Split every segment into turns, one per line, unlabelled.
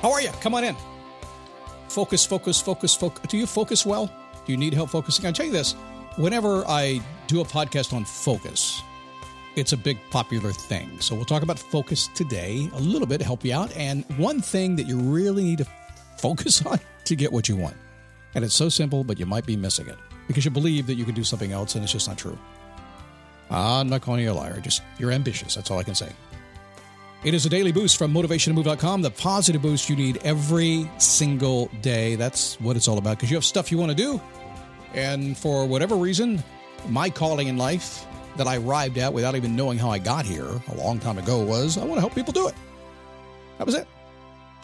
How are you? Come on in. Focus, focus, focus, focus. Do you focus well? Do you need help focusing? I'll tell you this whenever I do a podcast on focus, it's a big popular thing. So we'll talk about focus today a little bit to help you out. And one thing that you really need to focus on to get what you want. And it's so simple, but you might be missing it because you believe that you can do something else and it's just not true. I'm not calling you a liar, just you're ambitious. That's all I can say. It is a daily boost from motivationtomove.com, the positive boost you need every single day. That's what it's all about because you have stuff you want to do. And for whatever reason, my calling in life that I arrived at without even knowing how I got here a long time ago was I want to help people do it. That was it.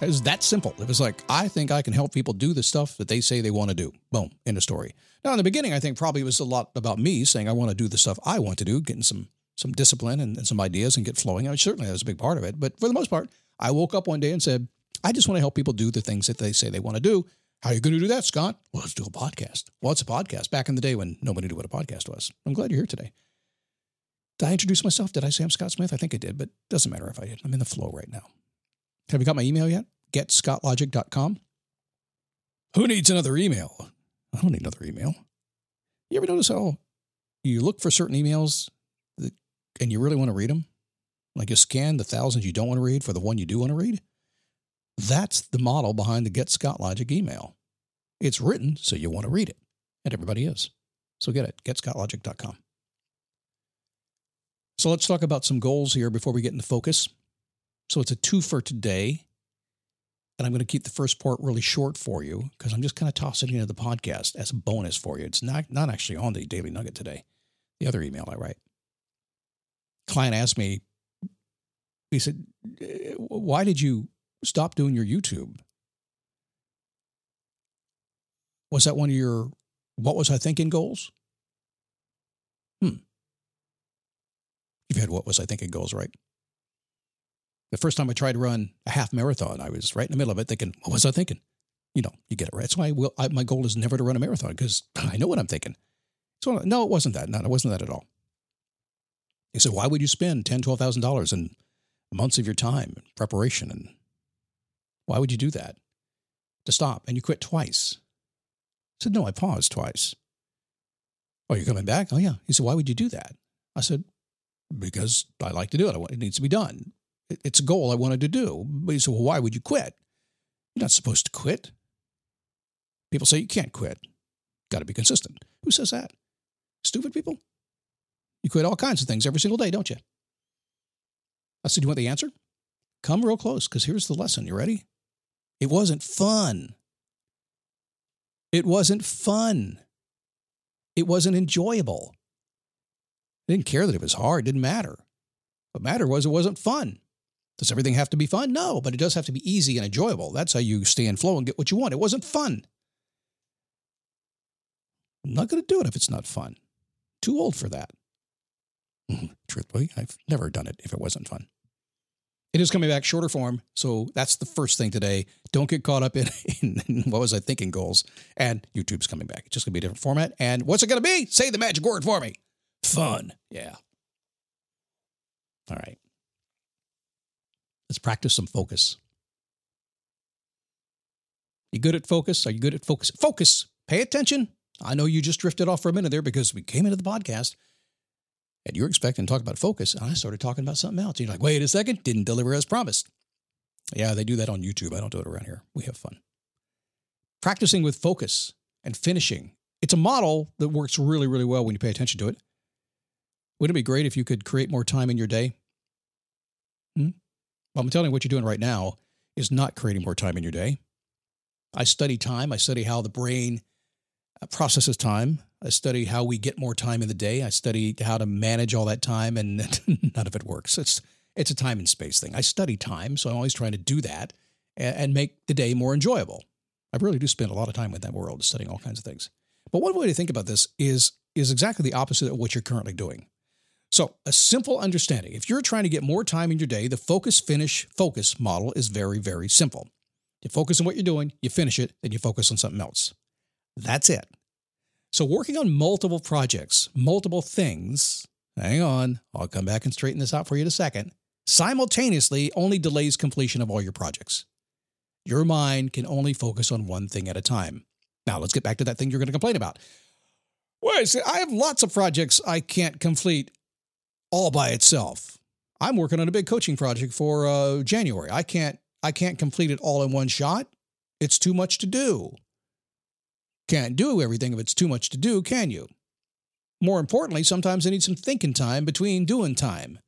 It was that simple. It was like, I think I can help people do the stuff that they say they want to do. Boom, end of story. Now, in the beginning, I think probably it was a lot about me saying I want to do the stuff I want to do, getting some some discipline and, and some ideas and get flowing. I mean, certainly that was a big part of it. But for the most part, I woke up one day and said, I just want to help people do the things that they say they want to do. How are you going to do that, Scott? Well, let's do a podcast. Well, a podcast back in the day when nobody knew what a podcast was. I'm glad you're here today. Did I introduce myself? Did I say I'm Scott Smith? I think I did, but doesn't matter if I did. I'm in the flow right now. Have you got my email yet? GetScottLogic.com. Who needs another email? I don't need another email. You ever notice how you look for certain emails and you really want to read them? Like you scan the thousands you don't want to read for the one you do want to read? That's the model behind the Get Scott Logic email. It's written so you want to read it, and everybody is. So get it, getscottlogic.com. So let's talk about some goals here before we get into focus. So it's a two for today. And I'm going to keep the first part really short for you because I'm just kind of tossing it into the podcast as a bonus for you. It's not, not actually on the Daily Nugget today, the other email I write. Client asked me, he said, Why did you stop doing your YouTube? Was that one of your what was I thinking goals? Hmm. You've had what was I thinking goals, right? The first time I tried to run a half marathon, I was right in the middle of it thinking, what was I thinking? You know, you get it right. That's why I will, I, my goal is never to run a marathon because I know what I'm thinking. So no, it wasn't that. No, it wasn't that at all. He said, why would you spend ten, twelve thousand dollars in months of your time and preparation and why would you do that? To stop and you quit twice. I said, no, I paused twice. Oh, you're coming back? Oh yeah. He said, why would you do that? I said, because I like to do it. It needs to be done. It's a goal I wanted to do. But he said, well, why would you quit? You're not supposed to quit. People say you can't quit. Got to be consistent. Who says that? Stupid people. You quit all kinds of things every single day, don't you? I said, Do you want the answer? Come real close because here's the lesson. You ready? It wasn't fun. It wasn't fun. It wasn't enjoyable. I didn't care that it was hard, it didn't matter. What mattered was it wasn't fun. Does everything have to be fun? No, but it does have to be easy and enjoyable. That's how you stay in flow and get what you want. It wasn't fun. I'm not going to do it if it's not fun. Too old for that. Mm-hmm. Truthfully, I've never done it if it wasn't fun. It is coming back shorter form. So that's the first thing today. Don't get caught up in, in, what was I thinking goals. And YouTube's coming back. It's just to be a different format. And what's it to be? Say the magic word for me. Fun. Yeah. All right. Let's practice some focus. You good at focus? Are you good at focus? Focus. Pay attention. I know you just drifted off for a minute there because we came into the podcast and you're expecting to talk about focus. And I started talking about something else. You're like, wait a second, didn't deliver as promised. Yeah, they do that on YouTube. I don't do it around here. We have fun. Practicing with focus and finishing. It's a model that works really, really well when you pay attention to it. Wouldn't it be great if you could create more time in your day? Hmm? Well, I'm telling you what you're doing right now is not creating more time in your day. I study time. I study how the brain uh, processes time. I study how we get more time in the day. I study how to manage all that time, and none of it works. It's it's a time and space thing. I study time, so I'm always trying to do that and make the day more enjoyable. I really do spend a lot of time with that world, studying all kinds of things. But one way to think about this is is exactly the opposite of what you're currently doing. So, a simple understanding if you're trying to get more time in your day, the focus, finish, focus model is very, very simple. You focus on what you're doing, you finish it, then you focus on something else. That's it. So, working on multiple projects, multiple things, hang on, I'll come back and straighten this out for you in a second, simultaneously only delays completion of all your projects. Your mind can only focus on one thing at a time. Now, let's get back to that thing you're going to complain about. Well, I have lots of projects I can't complete all by itself. I'm working on a big coaching project for uh, January. I can't I can't complete it all in one shot. It's too much to do. Can't do everything if it's too much to do, can you? More importantly, sometimes I need some thinking time between doing time.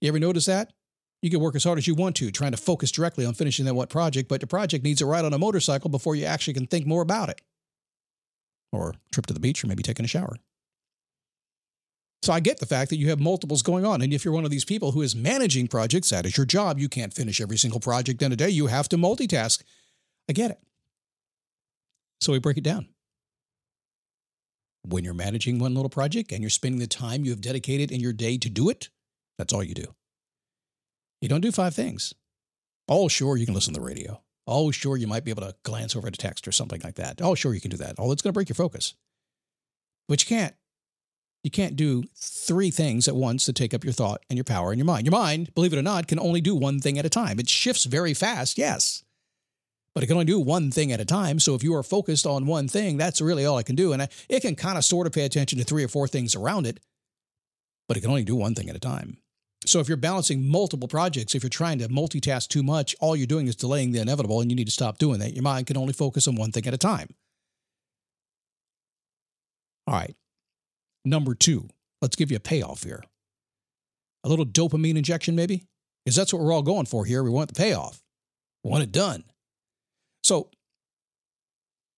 You ever notice that? You can work as hard as you want to, trying to focus directly on finishing that one project, but the project needs a ride on a motorcycle before you actually can think more about it. Or trip to the beach, or maybe taking a shower. So I get the fact that you have multiples going on. And if you're one of these people who is managing projects, that is your job. You can't finish every single project in a day. You have to multitask. I get it. So we break it down. When you're managing one little project and you're spending the time you have dedicated in your day to do it, that's all you do. You don't do five things. Oh, sure, you can listen to the radio. Oh, sure, you might be able to glance over at a text or something like that. Oh, sure, you can do that. Oh, it's going to break your focus. But you can't. You can't do three things at once to take up your thought and your power and your mind. Your mind, believe it or not, can only do one thing at a time. It shifts very fast, yes but it can only do one thing at a time. So if you are focused on one thing, that's really all it can do. And it can kind of sort of pay attention to three or four things around it, but it can only do one thing at a time. So if you're balancing multiple projects, if you're trying to multitask too much, all you're doing is delaying the inevitable and you need to stop doing that. Your mind can only focus on one thing at a time. All right. Number two, let's give you a payoff here. A little dopamine injection, maybe? Because that's what we're all going for here. We want the payoff, we want it done. So,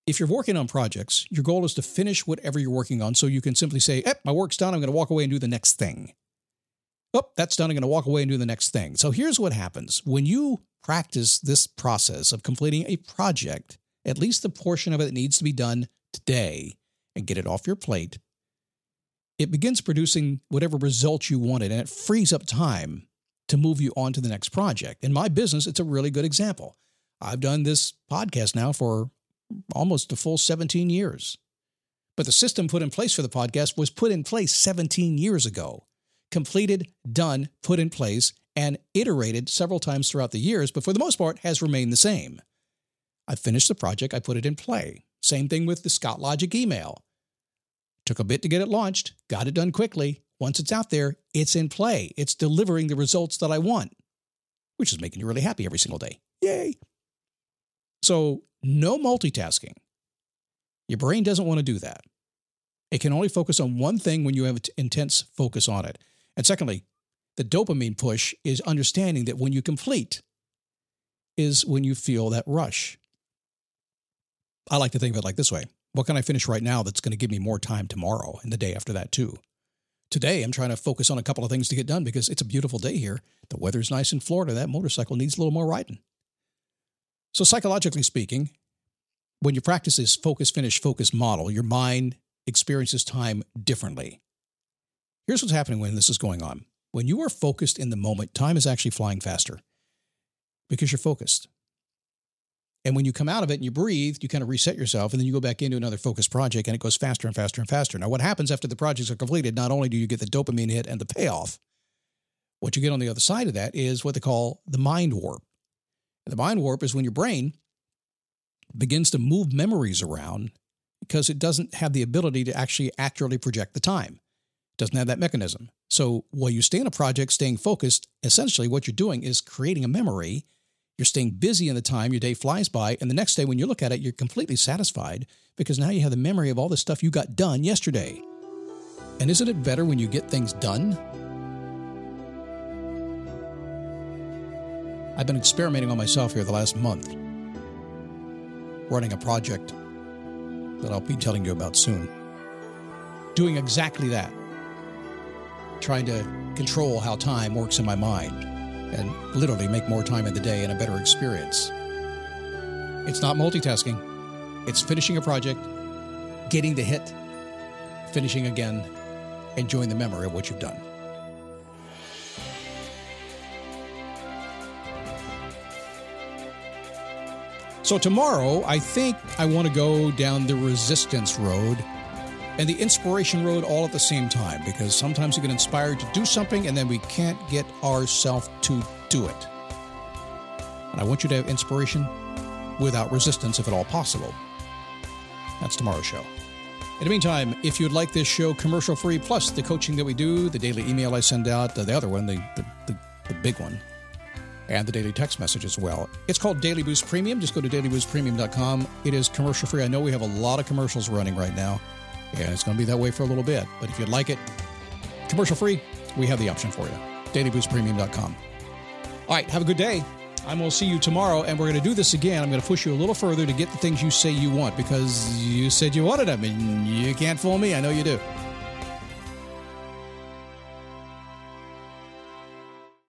if you're working on projects, your goal is to finish whatever you're working on so you can simply say, eh, my work's done. I'm going to walk away and do the next thing. Oh, that's done. I'm going to walk away and do the next thing. So here's what happens when you practice this process of completing a project, at least the portion of it that needs to be done today, and get it off your plate, it begins producing whatever result you wanted and it frees up time to move you on to the next project. In my business, it's a really good example. I've done this podcast now for almost a full 17 years. But the system put in place for the podcast was put in place 17 years ago. Completed, done, put in place, and iterated several times throughout the years, but for the most part has remained the same. I finished the project, I put it in play. Same thing with the Scott Logic email. Took a bit to get it launched, got it done quickly. Once it's out there, it's in play. It's delivering the results that I want, which is making you really happy every single day. Yay! So, no multitasking. Your brain doesn't want to do that. It can only focus on one thing when you have intense focus on it. And secondly, the dopamine push is understanding that when you complete is when you feel that rush. I like to think of it like this way What can I finish right now that's going to give me more time tomorrow and the day after that, too? Today, I'm trying to focus on a couple of things to get done because it's a beautiful day here. The weather's nice in Florida. That motorcycle needs a little more riding. So, psychologically speaking, when you practice this focus, finish, focus model, your mind experiences time differently. Here's what's happening when this is going on. When you are focused in the moment, time is actually flying faster because you're focused. And when you come out of it and you breathe, you kind of reset yourself and then you go back into another focused project and it goes faster and faster and faster. Now, what happens after the projects are completed, not only do you get the dopamine hit and the payoff, what you get on the other side of that is what they call the mind warp. And the mind warp is when your brain begins to move memories around because it doesn't have the ability to actually accurately project the time. It doesn't have that mechanism. So while you stay in a project, staying focused, essentially what you're doing is creating a memory. You're staying busy in the time, your day flies by, and the next day when you look at it, you're completely satisfied because now you have the memory of all the stuff you got done yesterday. And isn't it better when you get things done? I've been experimenting on myself here the last month, running a project that I'll be telling you about soon. Doing exactly that. Trying to control how time works in my mind and literally make more time in the day and a better experience. It's not multitasking, it's finishing a project, getting the hit, finishing again, enjoying the memory of what you've done. So tomorrow, I think I want to go down the resistance road and the inspiration road all at the same time because sometimes you get inspired to do something and then we can't get ourselves to do it. And I want you to have inspiration without resistance if at all possible. That's tomorrow's show. In the meantime, if you'd like this show commercial free, plus the coaching that we do, the daily email I send out, the other one, the, the, the, the big one, and the daily text message as well. It's called Daily Boost Premium. Just go to dailyboostpremium.com. It is commercial free. I know we have a lot of commercials running right now, and it's going to be that way for a little bit. But if you'd like it, commercial free, we have the option for you. dailyboostpremium.com. All right, have a good day. I'm going to see you tomorrow, and we're going to do this again. I'm going to push you a little further to get the things you say you want because you said you wanted them, and you can't fool me. I know you do.